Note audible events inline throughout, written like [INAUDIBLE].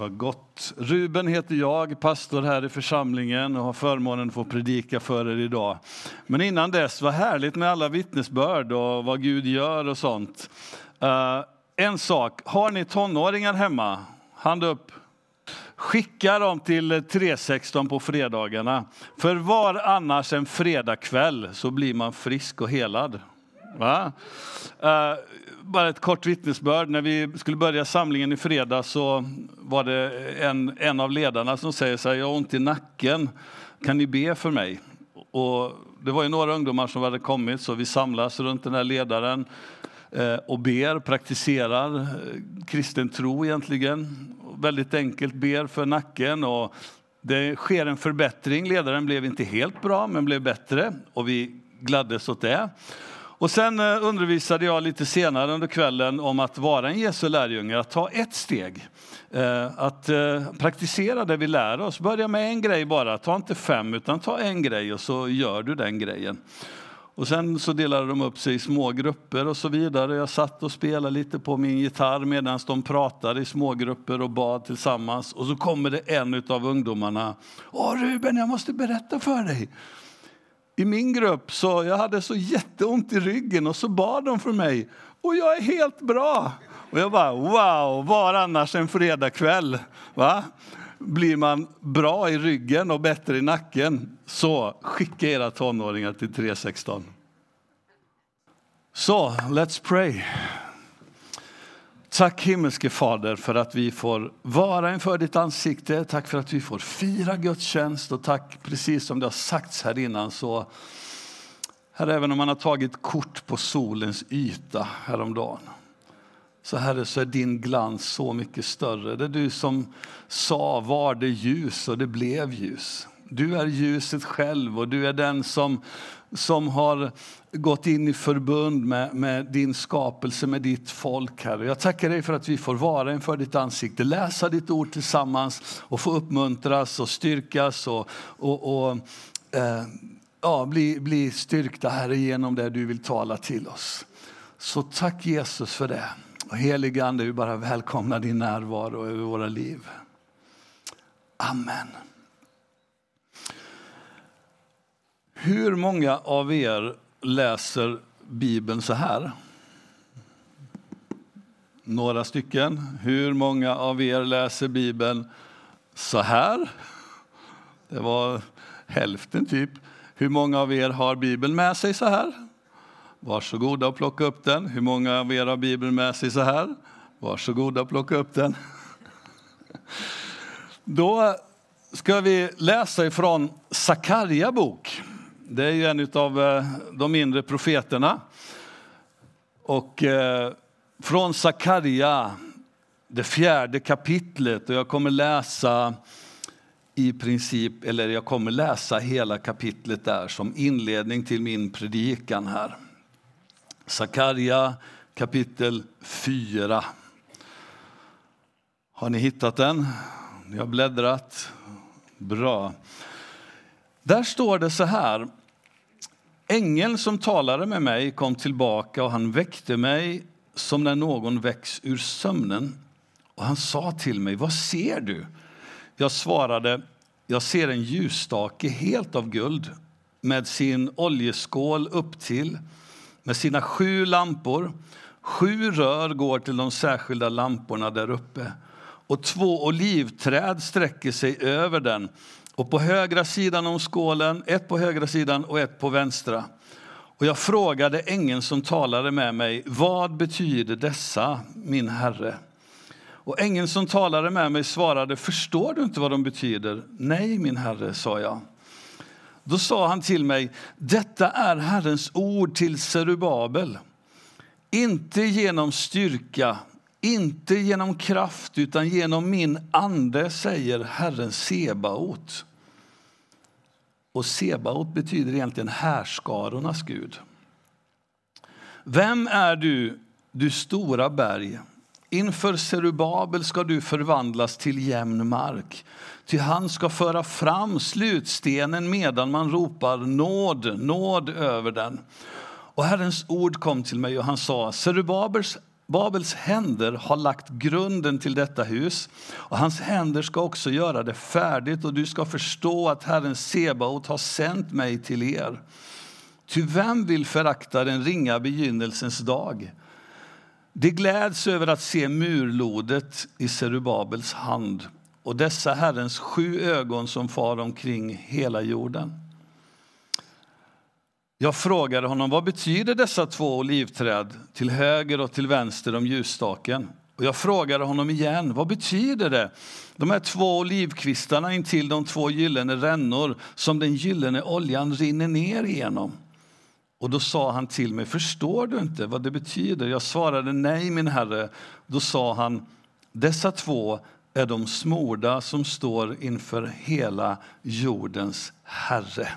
Vad gott. Ruben heter jag, pastor här i församlingen och har förmånen att få predika för er idag. Men innan dess, vad härligt med alla vittnesbörd och vad Gud gör och sånt. Uh, en sak, har ni tonåringar hemma? Hand upp. Skicka dem till 316 på fredagarna. För var annars en fredagkväll så blir man frisk och helad. Va? Uh, bara ett kort vittnesbörd. När vi skulle börja samlingen i fredag så var det en, en av ledarna som säger så här, jag har ont i nacken, kan ni be för mig? Och det var ju några ungdomar som hade kommit så vi samlas runt den här ledaren uh, och ber, praktiserar uh, kristen tro egentligen. Väldigt enkelt ber för nacken och det sker en förbättring. Ledaren blev inte helt bra men blev bättre och vi gladdes åt det. Och sen eh, undervisade jag lite senare under kvällen om att vara en Jesu lärjunge, att ta ett steg. Eh, att eh, praktisera det vi lär oss. Börja med en grej bara, ta inte fem utan ta en grej och så gör du den grejen. Och sen så delade de upp sig i små grupper och så vidare. Jag satt och spelade lite på min gitarr medan de pratade i smågrupper och bad tillsammans. Och så kommer det en av ungdomarna. Åh Ruben, jag måste berätta för dig i min grupp så jag hade så jätteont i ryggen och så bad de för mig och jag är helt bra. Och jag bara wow, var annars en fredagkväll? Va? Blir man bra i ryggen och bättre i nacken så skicka era tonåringar till 316. Så, let's pray. Tack himmelske Fader för att vi får vara inför ditt ansikte. Tack för att vi får fira gudstjänst och tack precis som det har sagts här innan så Herre, även om man har tagit kort på solens yta häromdagen så Herre, så är din glans så mycket större. Det är du som sa var det ljus och det blev ljus. Du är ljuset själv och du är den som, som har gått in i förbund med, med din skapelse, med ditt folk, Herre. Jag tackar dig för att vi får vara inför ditt ansikte, läsa ditt ord tillsammans och få uppmuntras och styrkas och, och, och eh, ja, bli, bli styrkta, Herre, genom det du vill tala till oss. Så tack Jesus för det. Och helige Ande, vi bara välkomnar din närvaro över våra liv. Amen. Hur många av er läser Bibeln så här? Några stycken. Hur många av er läser Bibeln så här? Det var hälften typ. Hur många av er har Bibeln med sig så här? Varsågoda och plocka upp den. Hur många av er har Bibeln med sig så här? Varsågoda och plocka upp den. Då ska vi läsa ifrån Sakarja bok. Det är ju en av eh, de mindre profeterna. Och eh, från Sakarja, det fjärde kapitlet, och jag kommer läsa i princip, eller jag kommer läsa hela kapitlet där som inledning till min predikan här. Sakarja kapitel 4. Har ni hittat den? Ni har bläddrat? Bra. Där står det så här. Ängeln som talade med mig kom tillbaka och han väckte mig som när någon väcks ur sömnen. Och han sa till mig, vad ser du? Jag svarade, jag ser en ljusstake helt av guld med sin oljeskål upp till, med sina sju lampor. Sju rör går till de särskilda lamporna där uppe och två olivträd sträcker sig över den och på högra sidan om skålen, ett på högra sidan och ett på vänstra. Och jag frågade ängeln som talade med mig, vad betyder dessa, min herre? Och ängeln som talade med mig svarade, förstår du inte vad de betyder? Nej, min herre, sa jag. Då sa han till mig, detta är Herrens ord till Serubabel. Inte genom styrka, inte genom kraft, utan genom min ande, säger Herren Sebaot. Och Sebaot betyder egentligen härskarornas Gud. Vem är du, du stora berg? Inför Serubabel ska du förvandlas till jämn mark. Ty han ska föra fram slutstenen medan man ropar nåd, nåd över den. Och Herrens ord kom till mig och han sa, Serubabels Babels händer har lagt grunden till detta hus och hans händer ska också göra det färdigt och du ska förstå att Herren Sebaot har sänt mig till er. Ty vem vill förakta den ringa begynnelsens dag? De gläds över att se murlodet i Serubabels hand och dessa Herrens sju ögon som far omkring hela jorden. Jag frågade honom vad betyder dessa två olivträd till höger och till vänster om ljusstaken. Och jag frågade honom igen, vad betyder det? De här två olivkvistarna intill de två gyllene rännor som den gyllene oljan rinner ner igenom. Och då sa han till mig, förstår du inte vad det betyder? Jag svarade nej, min herre. Då sa han, dessa två är de smorda som står inför hela jordens Herre.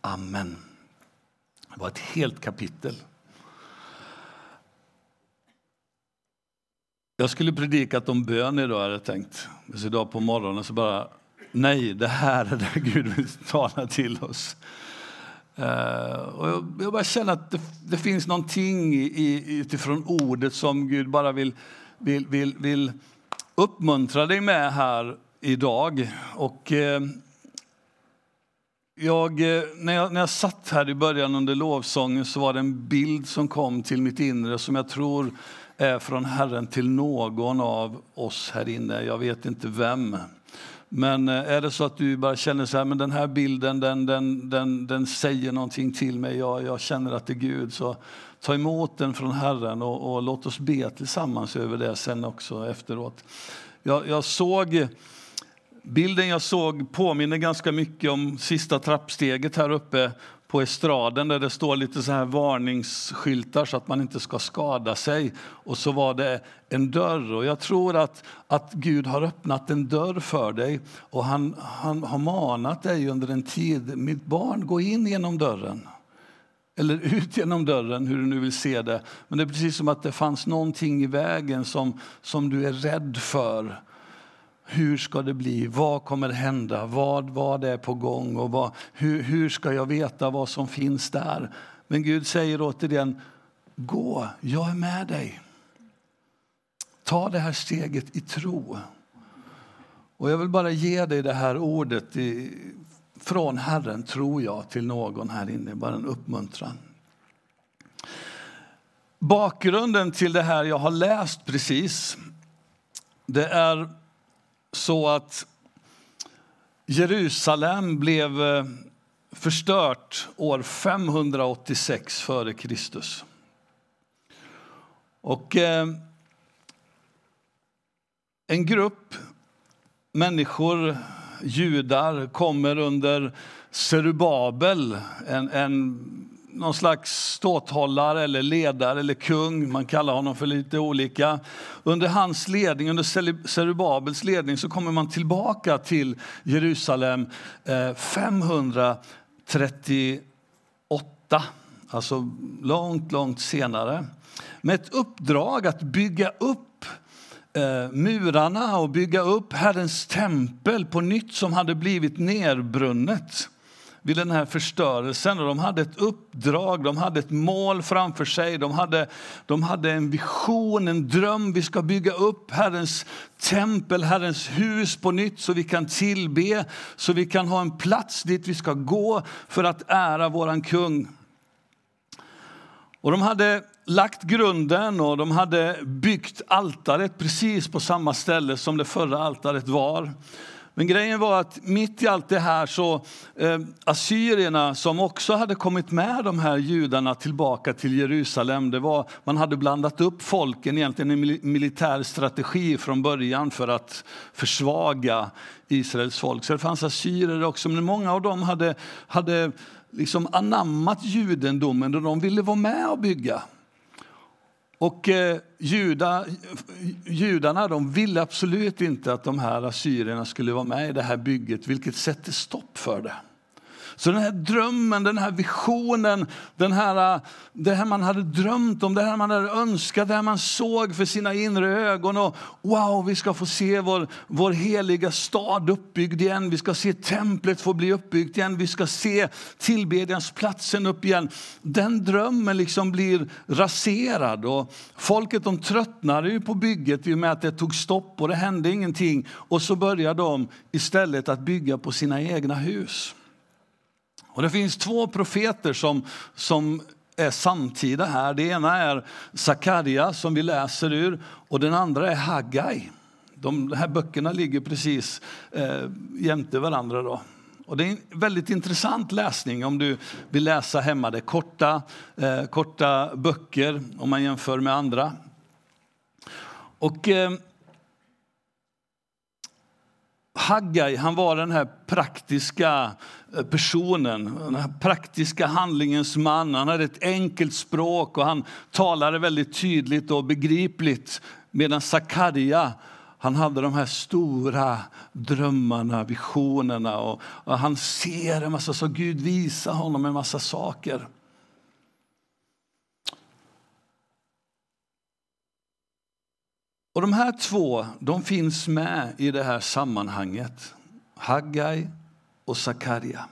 Amen. Det var ett helt kapitel. Jag skulle predikat om bön idag, hade jag tänkt. Så idag på morgonen så bara, nej, det här är det Gud vill tala till oss. Uh, och jag, jag, bara känner att det, det finns någonting i, utifrån ordet som Gud bara vill, vill, vill, vill uppmuntra dig med här idag. Och uh, jag, eh, när, jag, när jag satt här i början under lovsången så var det en bild som kom till mitt inre som jag tror är från Herren till någon av oss här inne. Jag vet inte vem. Men eh, är det så att du bara känner så här, men den här bilden den, den, den, den säger någonting till mig, jag, jag känner att det är Gud, så ta emot den från Herren och, och låt oss be tillsammans över det sen också efteråt. Jag, jag såg Bilden jag såg påminner ganska mycket om sista trappsteget här uppe på estraden där det står lite så här varningsskyltar så att man inte ska skada sig. Och så var det en dörr. Och jag tror att, att Gud har öppnat en dörr för dig och han, han har manat dig under en tid. Mitt barn, gå in genom dörren. Eller ut genom dörren, hur du nu vill se det. Men det är precis som att det fanns någonting i vägen som, som du är rädd för. Hur ska det bli? Vad kommer hända? Vad, vad är på gång? Och vad, hur, hur ska jag veta vad som finns där? Men Gud säger återigen, gå, jag är med dig. Ta det här steget i tro. Och jag vill bara ge dig det här ordet i, från Herren, tror jag, till någon här inne. Bara en uppmuntran. Bakgrunden till det här jag har läst precis, det är så att Jerusalem blev eh, förstört år 586 före Kristus. Och eh, en grupp människor, judar, kommer under Serubabel, en, en någon slags ståthållare eller ledare eller kung, man kallar honom för lite olika. Under hans ledning, under Serubabels ledning, så kommer man tillbaka till Jerusalem eh, 538, alltså långt, långt senare. Med ett uppdrag att bygga upp eh, murarna och bygga upp Herrens tempel på nytt som hade blivit nerbrunnet vid den här förstörelsen. Och de hade ett uppdrag, de hade ett mål framför sig. De hade, de hade en vision, en dröm. Vi ska bygga upp Herrens tempel, Herrens hus på nytt så vi kan tillbe, så vi kan ha en plats dit vi ska gå för att ära våran kung. Och de hade lagt grunden och de hade byggt altaret precis på samma ställe som det förra altaret var. Men grejen var att mitt i allt det här så eh, assyrierna som också hade kommit med de här judarna tillbaka till Jerusalem. Det var, man hade blandat upp folken, egentligen en militär strategi från början för att försvaga Israels folk. Så det fanns assyrier också, men många av dem hade, hade liksom anammat judendomen och de ville vara med och bygga. Och eh, juda, judarna de ville absolut inte att de här assyrierna skulle vara med i det här bygget, vilket sätter stopp för det. Så den här drömmen, den här visionen, den här, äh, det här man hade drömt om, det här man hade önskat, det här man såg för sina inre ögon. Och wow, vi ska få se vår, vår heliga stad uppbyggd igen. Vi ska se templet få bli uppbyggt igen. Vi ska se tillbedjansplatsen upp igen. Den drömmen liksom blir raserad. Och folket de tröttnade ju på bygget i och med att det tog stopp och det hände ingenting. Och så började de istället att bygga på sina egna hus. Och det finns två profeter som, som är samtida här. Det ena är Sakaria som vi läser ur och den andra är Haggai. De här böckerna ligger precis eh, jämte varandra. Då. Och det är en väldigt intressant läsning om du vill läsa hemma. Det är korta, eh, korta böcker om man jämför med andra. Och... Eh, Haggai han var den här praktiska eh, personen, den här praktiska handlingens man. Han hade ett enkelt språk och han talade väldigt tydligt och begripligt. Medan Sakaria han hade de här stora drömmarna, visionerna och, och han ser en massa saker. Gud visar honom en massa saker. Och de här två de finns med i det här sammanhanget. Haggai och Sakaria.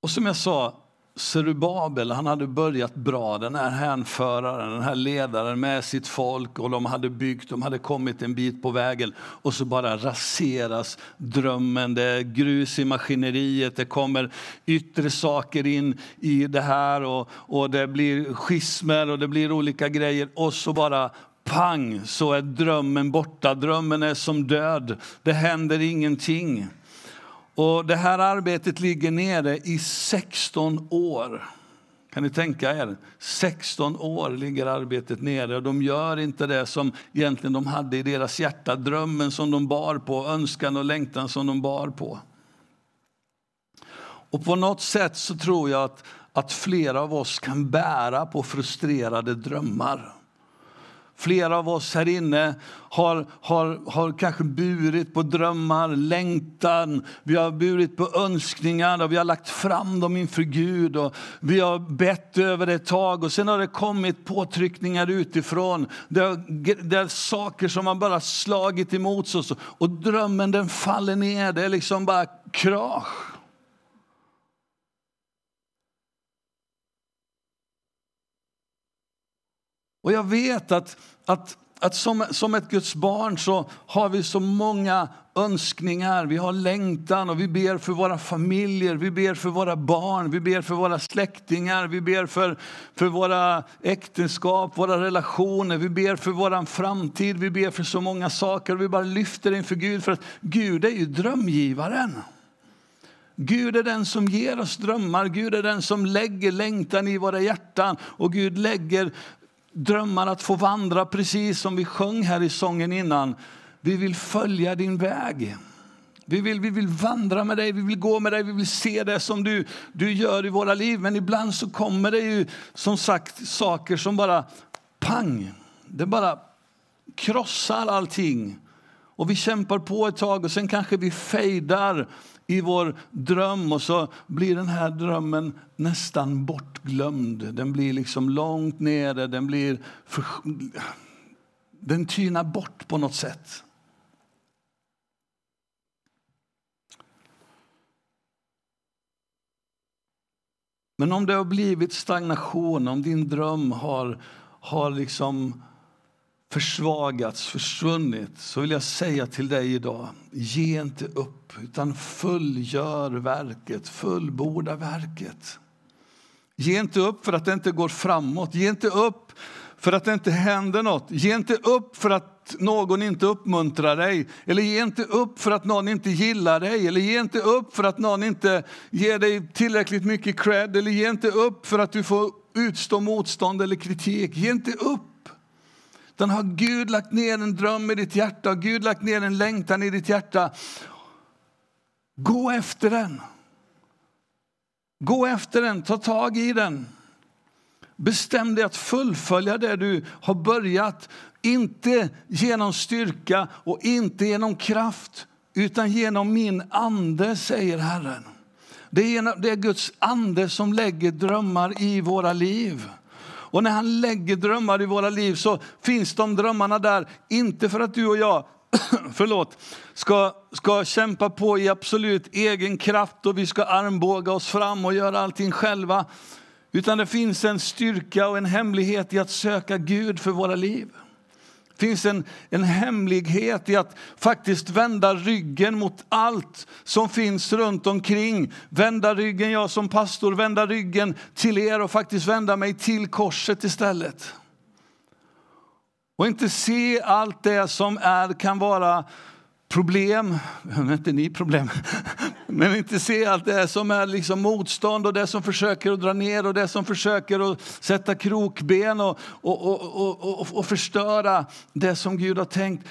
Och som jag sa, Serubabel han hade börjat bra, den här hänföraren, den här ledaren med sitt folk och de hade byggt, de hade kommit en bit på vägen. Och så bara raseras drömmen, det är grus i maskineriet, det kommer yttre saker in i det här och, och det blir schismer och det blir olika grejer. Och så bara pang så är drömmen borta, drömmen är som död, det händer ingenting. Och det här arbetet ligger nere i 16 år. Kan ni tänka er? 16 år ligger arbetet nere och de gör inte det som egentligen de hade i deras hjärta, drömmen som de bar på, önskan och längtan som de bar på. Och på något sätt så tror jag att, att flera av oss kan bära på frustrerade drömmar. Flera av oss här inne har, har, har kanske burit på drömmar, längtan, vi har burit på önskningar och vi har lagt fram dem inför Gud och vi har bett över det ett tag och sen har det kommit påtryckningar utifrån. Det är, det är saker som har bara slagit emot oss och drömmen den faller ner, det är liksom bara krasch. Och jag vet att, att, att som, som ett Guds barn så har vi så många önskningar, vi har längtan och vi ber för våra familjer, vi ber för våra barn, vi ber för våra släktingar, vi ber för, för våra äktenskap, våra relationer, vi ber för vår framtid, vi ber för så många saker. Vi bara lyfter inför Gud för att Gud är ju drömgivaren. Gud är den som ger oss drömmar, Gud är den som lägger längtan i våra hjärtan och Gud lägger drömmar att få vandra precis som vi sjöng här i sången innan. Vi vill följa din väg. Vi vill, vi vill vandra med dig, vi vill gå med dig, vi vill se det som du, du gör i våra liv. Men ibland så kommer det ju som sagt saker som bara pang, det bara krossar allting. Och vi kämpar på ett tag och sen kanske vi fejdar i vår dröm och så blir den här drömmen nästan bortglömd. Den blir liksom långt nere, den blir för... den tynar bort på något sätt. Men om det har blivit stagnation, om din dröm har, har liksom försvagats, försvunnit, så vill jag säga till dig idag, ge inte upp, utan fullgör verket, fullborda verket. Ge inte upp för att det inte går framåt, ge inte upp för att det inte händer något. Ge inte upp för att någon inte uppmuntrar dig, eller ge inte upp för att någon inte gillar dig, eller ge inte upp för att någon inte ger dig tillräckligt mycket cred, eller ge inte upp för att du får utstå motstånd eller kritik. Ge inte upp. Utan har Gud lagt ner en dröm i ditt hjärta, och Gud lagt ner en längtan i ditt hjärta, gå efter den. Gå efter den, ta tag i den. Bestäm dig att fullfölja det du har börjat. Inte genom styrka och inte genom kraft, utan genom min ande, säger Herren. Det är Guds ande som lägger drömmar i våra liv. Och när han lägger drömmar i våra liv så finns de drömmarna där, inte för att du och jag [CLEARS THROAT] förlåt, ska, ska kämpa på i absolut egen kraft och vi ska armbåga oss fram och göra allting själva. Utan det finns en styrka och en hemlighet i att söka Gud för våra liv. Det finns en, en hemlighet i att faktiskt vända ryggen mot allt som finns runt omkring. Vända ryggen, jag som pastor, vända ryggen till er och faktiskt vända mig till korset istället. Och inte se allt det som är, kan vara problem, inte ni problem, [LAUGHS] men inte se allt det som är liksom motstånd och det som försöker att dra ner och det som försöker att sätta krokben och, och, och, och, och förstöra det som Gud har tänkt.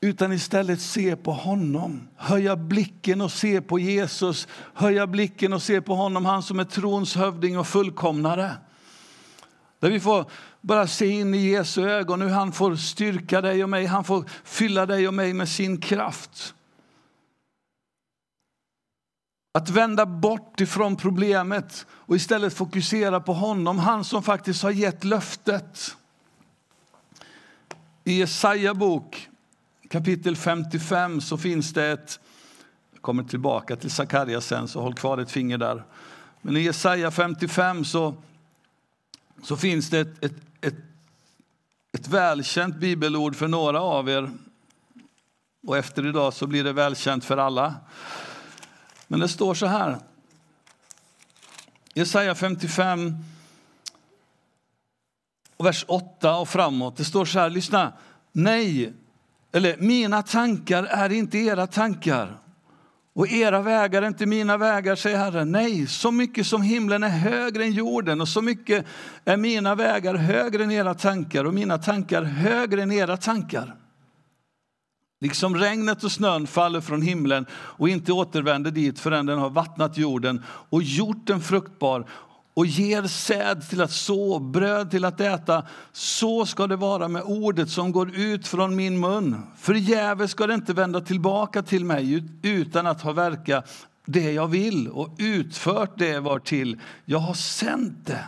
Utan istället se på honom, höja blicken och se på Jesus, höja blicken och se på honom, han som är trons hövding och fullkomnare. Där vi får bara se in i Jesu ögon hur han får styrka dig och mig, han får fylla dig och mig med sin kraft. Att vända bort ifrån problemet och istället fokusera på honom, han som faktiskt har gett löftet. I Jesaja bok kapitel 55 så finns det ett, jag kommer tillbaka till Sakarja sen så håll kvar ett finger där. Men i Jesaja 55 så, så finns det ett, ett, ett, ett välkänt bibelord för några av er. Och efter idag så blir det välkänt för alla. Men det står så här. Jesaja 55, vers 8 och framåt. Det står så här, lyssna. Nej, eller mina tankar är inte era tankar. Och era vägar är inte mina vägar, säger Herren. Nej, så mycket som himlen är högre än jorden och så mycket är mina vägar högre än era tankar och mina tankar högre än era tankar. Liksom regnet och snön faller från himlen och inte återvänder dit förrän den har vattnat jorden och gjort den fruktbar och ger säd till att så, bröd till att äta. Så ska det vara med ordet som går ut från min mun. Förgäves ska det inte vända tillbaka till mig utan att ha verkat det jag vill och utfört det var till jag har sänt det.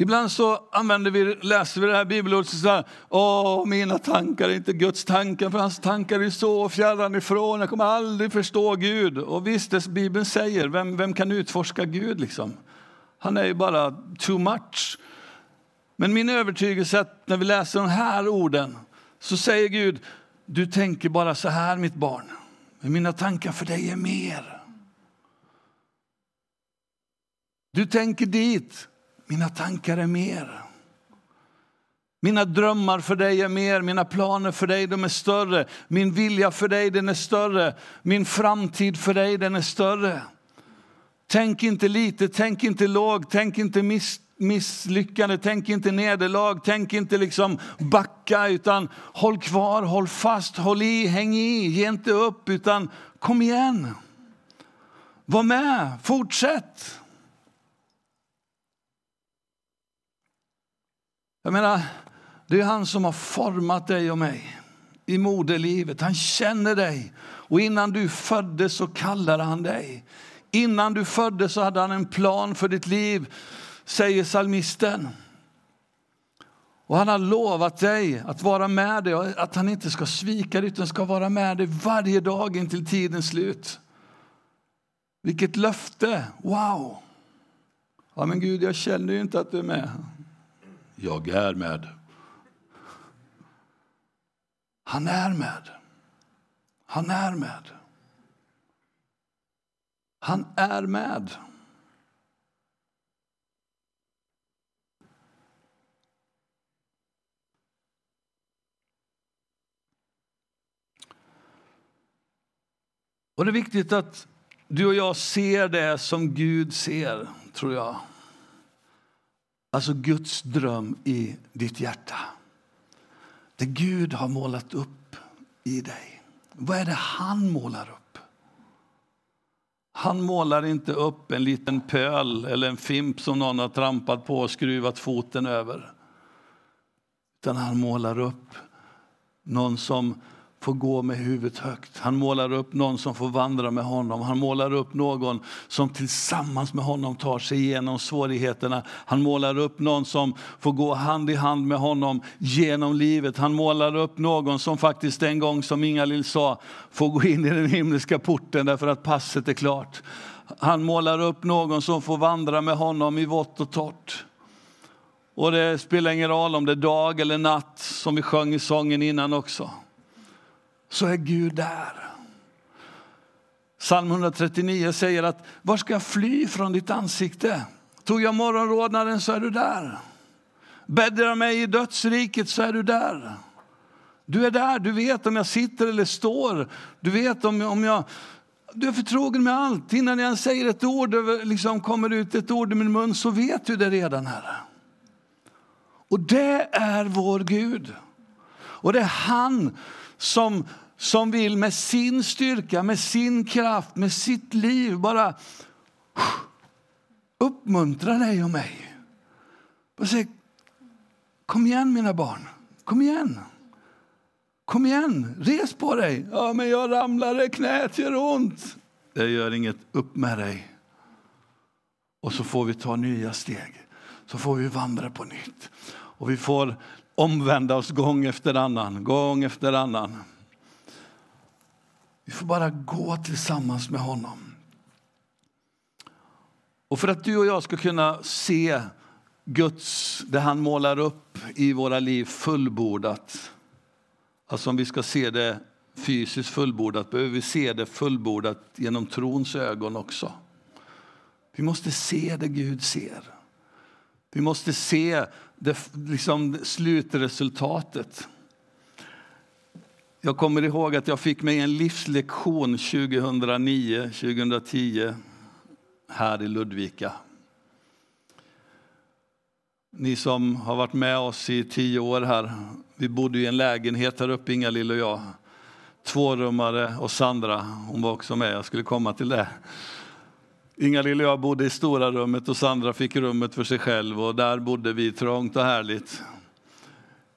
Ibland så använder vi, läser vi det här bibelordet och säger Åh, mina tankar är inte Guds tankar, för hans tankar är så fjärran ifrån. Jag kommer aldrig förstå Gud. Och visst, det Bibeln säger, vem, vem kan utforska Gud liksom? Han är ju bara too much. Men min övertygelse är att när vi läser de här orden så säger Gud, du tänker bara så här mitt barn. Men mina tankar för dig är mer. Du tänker dit, mina tankar är mer. Mina drömmar för dig är mer, mina planer för dig de är större. Min vilja för dig den är större, min framtid för dig den är större. Tänk inte lite, tänk inte lågt, tänk inte miss, misslyckande, tänk inte nederlag, tänk inte liksom backa utan håll kvar, håll fast, håll i, häng i, ge inte upp utan kom igen. Var med, fortsätt. Jag menar, det är han som har format dig och mig i moderlivet. Han känner dig. Och innan du föddes så kallade han dig. Innan du föddes så hade han en plan för ditt liv, säger salmisten. Och han har lovat dig att vara med dig och att han inte ska svika dig utan ska vara med dig varje dag intill tidens slut. Vilket löfte! Wow! Ja, men Gud, jag känner ju inte att du är med. Jag är med. Han är med. Han är med. Han är med. Och Det är viktigt att du och jag ser det som Gud ser, tror jag. Alltså Guds dröm i ditt hjärta. Det Gud har målat upp i dig. Vad är det han målar upp? Han målar inte upp en liten pöl eller en fimp som någon har trampat på och skruvat foten över. Utan han målar upp någon som får gå med huvudet högt. Han målar upp någon som får vandra med honom. Han målar upp någon som tillsammans med honom tar sig igenom svårigheterna. Han målar upp någon som får gå hand i hand med honom genom livet. Han målar upp någon som faktiskt en gång, som Inga-Lill sa, får gå in i den himmelska porten därför att passet är klart. Han målar upp någon som får vandra med honom i vått och torrt. Och det spelar ingen roll om det är dag eller natt, som vi sjöng i sången innan också så är Gud där. Psalm 139 säger att var ska jag fly från ditt ansikte? Tog jag morgonrodnaden så är du där. Bäddar jag mig i dödsriket så är du där. Du är där, du vet om jag sitter eller står. Du vet om, om jag... Du är förtrogen med allt. Innan jag säger ett ord, liksom kommer ut ett ord i min mun, så vet du det redan, Herre. Och det är vår Gud. Och det är han som, som vill med sin styrka, med sin kraft, med sitt liv bara uppmuntra dig och mig. Och säga, kom igen mina barn, kom igen. Kom igen, res på dig. Ja, men jag ramlade, knät gör ont. Det gör inget, upp med dig. Och så får vi ta nya steg. Så får vi vandra på nytt. Och vi får omvända oss gång efter annan, gång efter annan. Vi får bara gå tillsammans med honom. Och för att du och jag ska kunna se Guds, det han målar upp i våra liv fullbordat, alltså om vi ska se det fysiskt fullbordat, behöver vi se det fullbordat genom trons ögon också. Vi måste se det Gud ser. Vi måste se det, liksom, slutresultatet. Jag kommer ihåg att jag fick mig en livslektion 2009-2010 här i Ludvika. Ni som har varit med oss i tio år här, vi bodde i en lägenhet här uppe, Inga-Lill och jag. Tvårummare och Sandra, hon var också med, jag skulle komma till det. Inga-Lill och jag bodde i stora rummet och Sandra fick rummet för sig själv och där bodde vi trångt och härligt.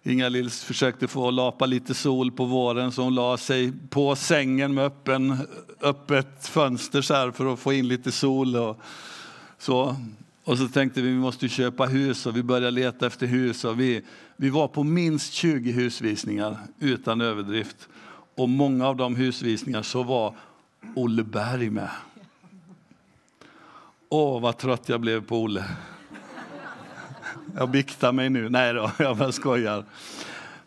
Inga-Lill försökte få lapa lite sol på våren så hon la sig på sängen med öppen, öppet fönster så för att få in lite sol. Och så. Och så tänkte vi vi måste köpa hus och vi började leta efter hus. Och vi, vi var på minst 20 husvisningar utan överdrift. Och många av de husvisningar så var Olle Berg med. Åh, vad trött jag blev på Olle. Jag biktar mig nu. Nej då, jag bara skojar.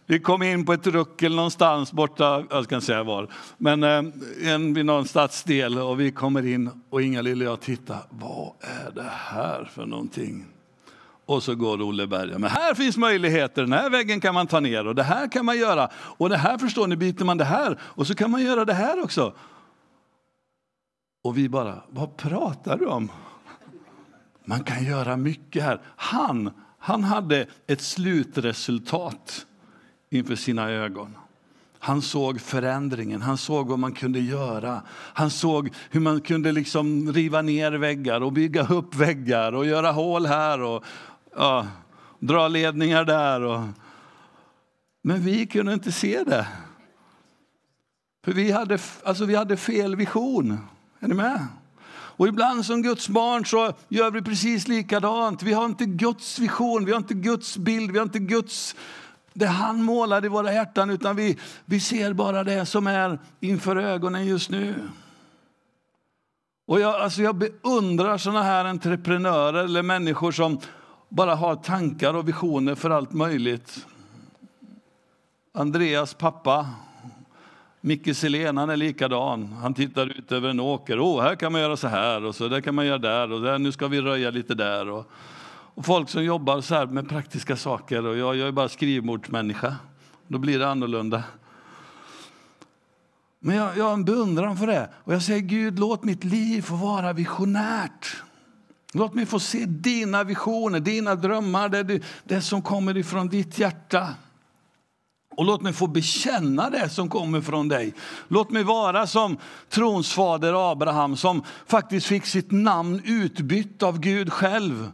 Vi kom in på ett ruckel någonstans borta, jag ska inte säga var, men eh, en, vid någon stadsdel och vi kommer in och Inga lilla jag tittar. Vad är det här för någonting? Och så går Olle Berga. Men här finns möjligheter. Den här väggen kan man ta ner och det här kan man göra. Och det här förstår ni, byter man det här och så kan man göra det här också. Och vi bara, vad pratar du om? Man kan göra mycket här. Han, han hade ett slutresultat inför sina ögon. Han såg förändringen, han såg vad man kunde göra. Han såg hur man kunde liksom riva ner väggar och bygga upp väggar och göra hål här och ja, dra ledningar där. Och... Men vi kunde inte se det. För vi hade, alltså vi hade fel vision. Är ni med? Och ibland som Guds barn så gör vi precis likadant. Vi har inte Guds vision, vi har inte Guds bild, vi har inte Guds det han målar i våra hjärtan, utan vi, vi ser bara det som är inför ögonen just nu. Och jag, alltså jag beundrar såna här entreprenörer eller människor som bara har tankar och visioner för allt möjligt. Andreas pappa, Micke Selén är likadan. Han tittar ut över en åker. Oh, här kan man göra så här och så där kan man göra där och där, nu ska vi röja lite där. Och, och folk som jobbar så här med praktiska saker och jag, jag är bara skrivbordsmänniska. Då blir det annorlunda. Men jag, jag har en beundran för det. Och jag säger Gud, låt mitt liv få vara visionärt. Låt mig få se dina visioner, dina drömmar, det, det som kommer ifrån ditt hjärta. Och låt mig få bekänna det som kommer från dig. Låt mig vara som trons fader Abraham som faktiskt fick sitt namn utbytt av Gud själv.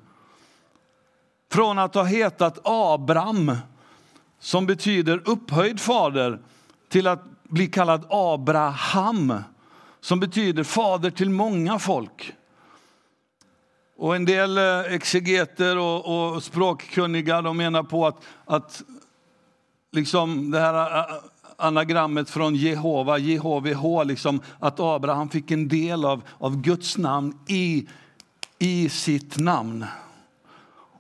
Från att ha hetat Abram som betyder upphöjd fader, till att bli kallad Abraham, som betyder fader till många folk. Och en del eh, exegeter och, och språkkunniga de menar på att, att liksom det här anagrammet från Jehova, JHVH, liksom, att Abraham fick en del av, av Guds namn i, i sitt namn.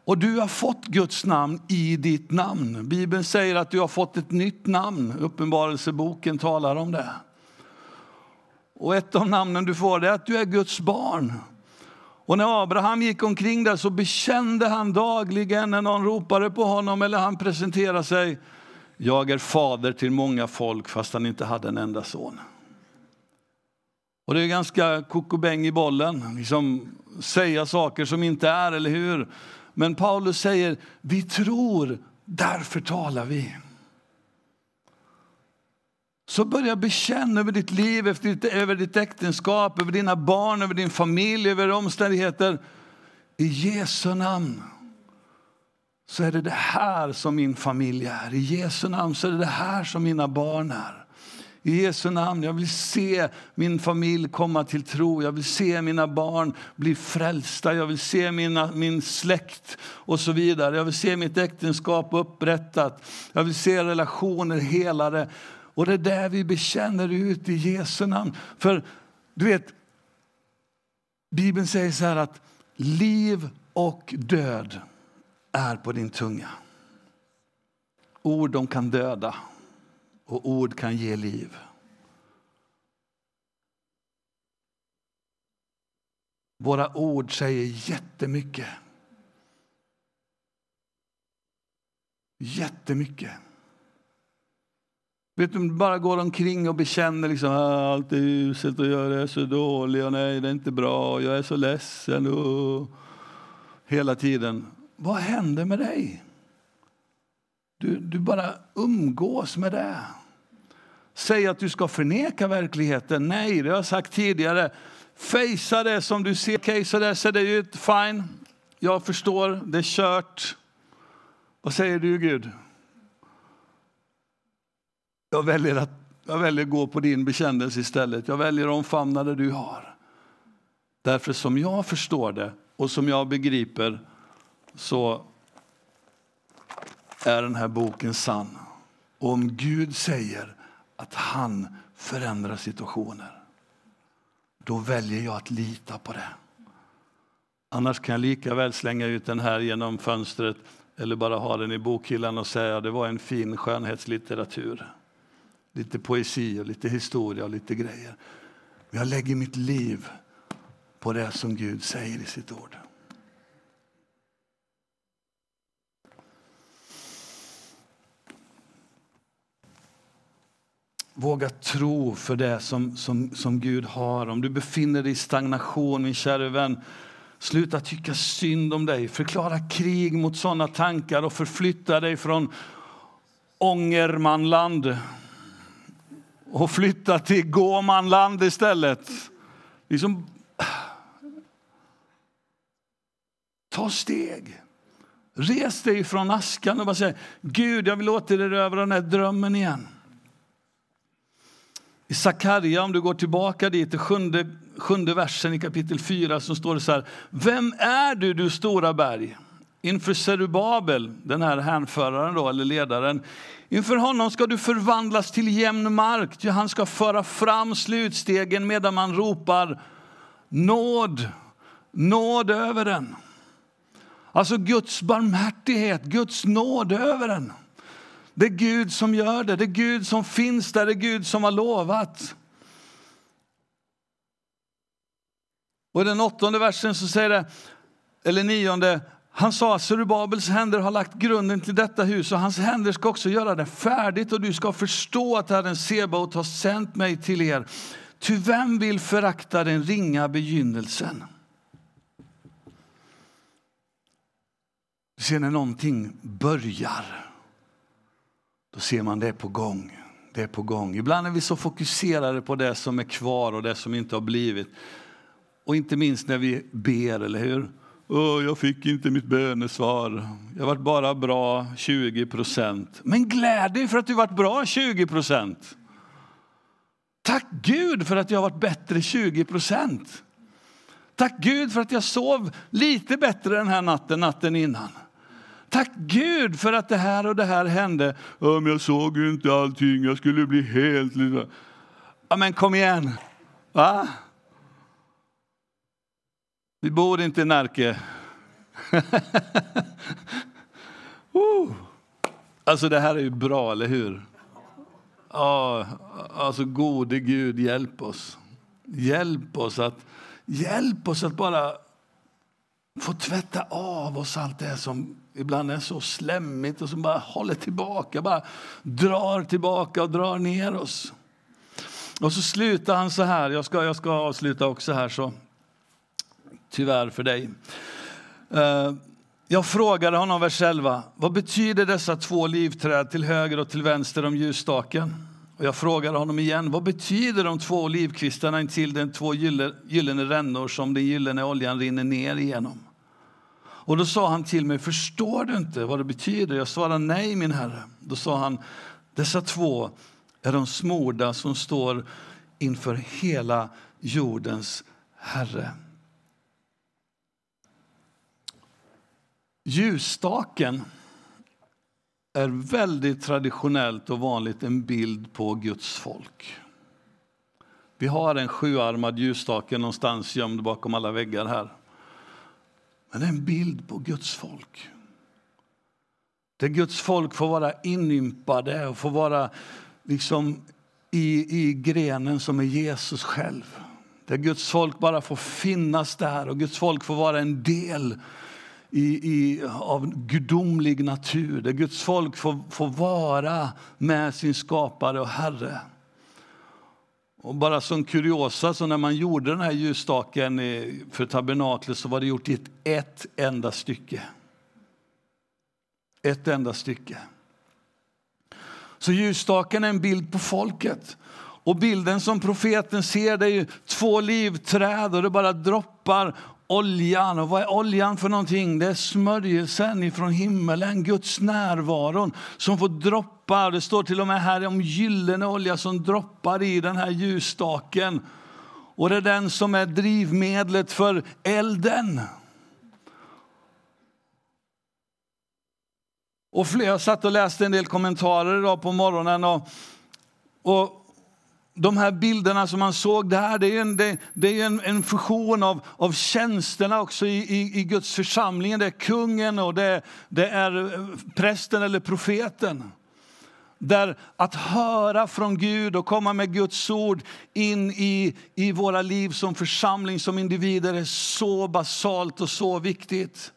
Och du har fått Guds namn i ditt namn. Bibeln säger att du har fått ett nytt namn. Uppenbarelseboken talar om det. Och ett av namnen du får är att du är Guds barn. Och när Abraham gick omkring där så bekände han dagligen när någon ropade på honom eller han presenterade sig. Jag är fader till många folk fast han inte hade en enda son. Och det är ganska kokobäng i bollen, liksom säga saker som inte är, eller hur? Men Paulus säger, vi tror, därför talar vi. Så börja bekänna över ditt liv, över ditt äktenskap, över dina barn, över din familj, över omständigheter. I Jesu namn så är det det här som min familj är. I Jesu namn så är det det här som mina barn är. I Jesu namn, jag vill se min familj komma till tro. Jag vill se mina barn bli frälsta. Jag vill se mina, min släkt och så vidare. Jag vill se mitt äktenskap upprättat. Jag vill se relationer helade. Och det är där vi bekänner ut i Jesu namn. För du vet, Bibeln säger så här att liv och död är på din tunga. Ord de kan döda och ord kan ge liv. Våra ord säger jättemycket. Jättemycket. Vet du, om du bara går omkring och bekänner liksom, ah, allt är uselt och jag är så dålig och nej, det är inte bra och jag är så ledsen och hela tiden. Vad händer med dig? Du, du bara umgås med det. Säg att du ska förneka verkligheten. Nej, det har jag sagt tidigare. Fejsa det som du ser. Okej, okay, så där ser det ut. Fine. Jag förstår. Det är kört. Vad säger du, Gud? Jag väljer att jag väljer att gå på din bekännelse istället. Jag väljer att omfamna det du har. Därför som jag förstår det och som jag begriper så är den här boken sann. Och om Gud säger att han förändrar situationer, då väljer jag att lita på det. Annars kan jag lika väl slänga ut den här genom fönstret eller bara ha den i bokhyllan och säga att det var en fin skönhetslitteratur. Lite poesi och lite historia och lite grejer. Men jag lägger mitt liv på det som Gud säger i sitt ord. Våga tro för det som, som, som Gud har. Om du befinner dig i stagnation, min kära vän, sluta tycka synd om dig. Förklara krig mot sådana tankar och förflytta dig från Ångermanland och flytta till Gåmanland istället. Liksom, ta steg. Res dig från askan och bara säg Gud, jag vill återerövra den här drömmen igen. I Sakarja, om du går tillbaka dit, till sjunde, sjunde versen i kapitel 4, så står det så här. Vem är du, du stora berg? Inför Serubabel, den här hänföraren då, eller ledaren. Inför honom ska du förvandlas till jämn mark, han ska föra fram slutstegen medan man ropar nåd, nåd över den. Alltså Guds barmhärtighet, Guds nåd över den. Det är Gud som gör det, det är Gud som finns där, det är Gud som har lovat. Och i den åttonde versen så säger det, eller nionde, han sa att Zerubabels händer har lagt grunden till detta hus och hans händer ska också göra det färdigt och du ska förstå att Herren Sebaot har sänt mig till er. Ty vem vill förakta den ringa begynnelsen? Du ser när någonting börjar då ser man det är på gång. Det är på gång. Ibland är vi så fokuserade på det som är kvar och det som inte har blivit. Och inte minst när vi ber, eller hur? oh, jag fick inte mitt bönesvar. Jag varit bara bra 20 procent. Men gläd dig för att du varit bra 20 procent. Tack Gud för att jag varit bättre 20 procent. Tack Gud för att jag sov lite bättre den här natten, natten innan. Tack Gud för att det här och det här hände. Ja, men jag såg ju inte allting, jag skulle bli helt... Ja, men kom igen. Va? Vi bor inte i Närke. [LAUGHS] uh. Alltså det här är ju bra, eller hur? Ja, alltså gode Gud, hjälp oss. Hjälp oss att, hjälp oss att bara få tvätta av oss allt det som ibland är så slemmigt och som bara håller tillbaka, bara drar tillbaka och drar ner oss. Och så slutar han så här, jag ska, jag ska avsluta också här så tyvärr för dig. Eh, jag frågade honom, vers 11, vad betyder dessa två livträd till höger och till vänster om ljusstaken? Och jag frågade honom igen, vad betyder de två olivkvistarna intill den två gyllene rännor som den gyllene oljan rinner ner igenom? Och då sa han till mig, förstår du inte vad det betyder? Jag svarade nej min herre. Då sa han, dessa två är de smorda som står inför hela jordens herre. Ljusstaken är väldigt traditionellt och vanligt en bild på Guds folk. Vi har en sjuarmad ljusstake någonstans gömd bakom alla väggar här. Men det är en bild på Guds folk. Där Guds folk får vara inympade och får vara liksom i, i grenen som är Jesus själv. Där Guds folk bara får finnas där och Guds folk får vara en del i, i, av gudomlig natur. Där Guds folk får, får vara med sin skapare och Herre. Och bara som kuriosa, så när man gjorde den här ljusstaken för tabernaklet så var det gjort i ett, ett enda stycke. Ett enda stycke. Så ljusstaken är en bild på folket. Och bilden som profeten ser det är två livträd och det bara droppar oljan. Och vad är oljan för någonting? Det är smörjelsen ifrån himmelen, Guds närvaron som får droppa. Det står till och med här om gyllene olja som droppar i den här ljusstaken. Och det är den som är drivmedlet för elden. Och flera satt och läste en del kommentarer idag på morgonen. Och, och de här bilderna som man såg där, det är en, det, det är en, en fusion av, av tjänsterna också i, i, i Guds församling. Det är kungen och det, det är eh, prästen eller profeten. Där att höra från Gud och komma med Guds ord in i, i våra liv som församling, som individer är så basalt och så viktigt.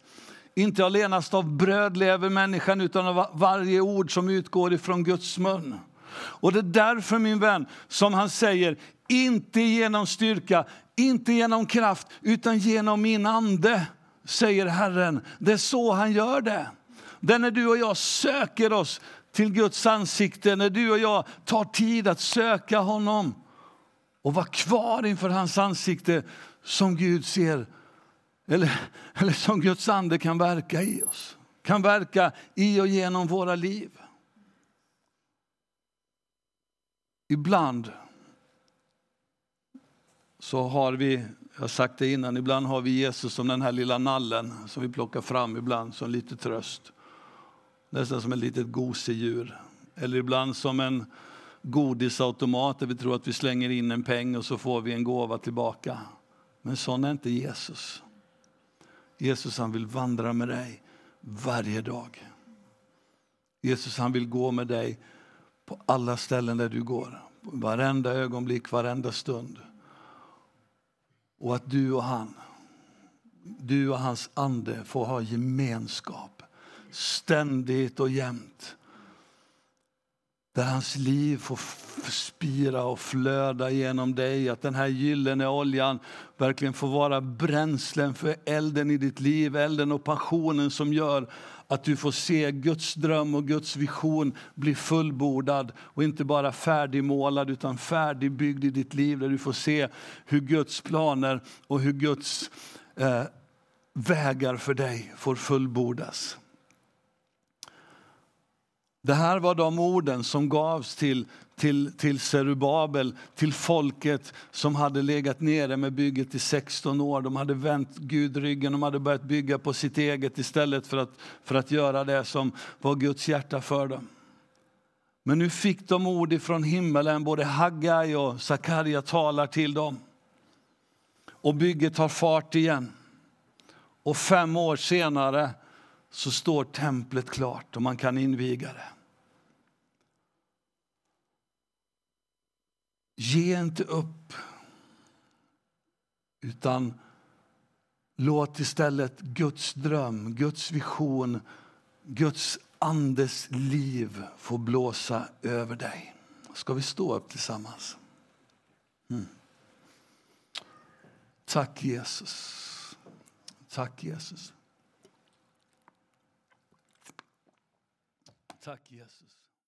Inte allenast av bröd lever människan utan av varje ord som utgår ifrån Guds mun. Och det är därför min vän som han säger, inte genom styrka, inte genom kraft, utan genom min ande, säger Herren. Det är så han gör det. Det är när du och jag söker oss till Guds ansikte, när du och jag tar tid att söka honom och vara kvar inför hans ansikte som Gud ser, eller, eller som Guds ande kan verka i oss, kan verka i och genom våra liv. Ibland så har vi, jag har sagt det innan, ibland har vi Jesus som den här lilla nallen som vi plockar fram ibland som lite tröst. Nästan som ett litet gosedjur. Eller ibland som en godisautomat där vi tror att vi slänger in en peng och så får vi en gåva tillbaka. Men sån är inte Jesus. Jesus han vill vandra med dig varje dag. Jesus han vill gå med dig på alla ställen där du går. Varenda ögonblick, varenda stund. Och att du och han, du och hans ande får ha gemenskap ständigt och jämt. Där hans liv får spira och flöda genom dig. Att den här gyllene oljan verkligen får vara bränslen för elden i ditt liv. Elden och passionen som gör att du får se Guds dröm och Guds vision bli fullbordad och inte bara färdigmålad utan färdigbyggd i ditt liv där du får se hur Guds planer och hur Guds eh, vägar för dig får fullbordas. Det här var de orden som gavs till, till, till Serubabel, till folket som hade legat nere med bygget i 16 år. De hade vänt Gud ryggen, de hade börjat bygga på sitt eget istället för att, för att göra det som var Guds hjärta för dem. Men nu fick de ord ifrån himmelen, både Haggai och Sakarja talar till dem. Och bygget tar fart igen. Och fem år senare så står templet klart och man kan inviga det. Ge inte upp, utan låt istället Guds dröm, Guds vision, Guds andes liv få blåsa över dig. Ska vi stå upp tillsammans? Mm. Tack Jesus. Tack Jesus. Tack Jesus.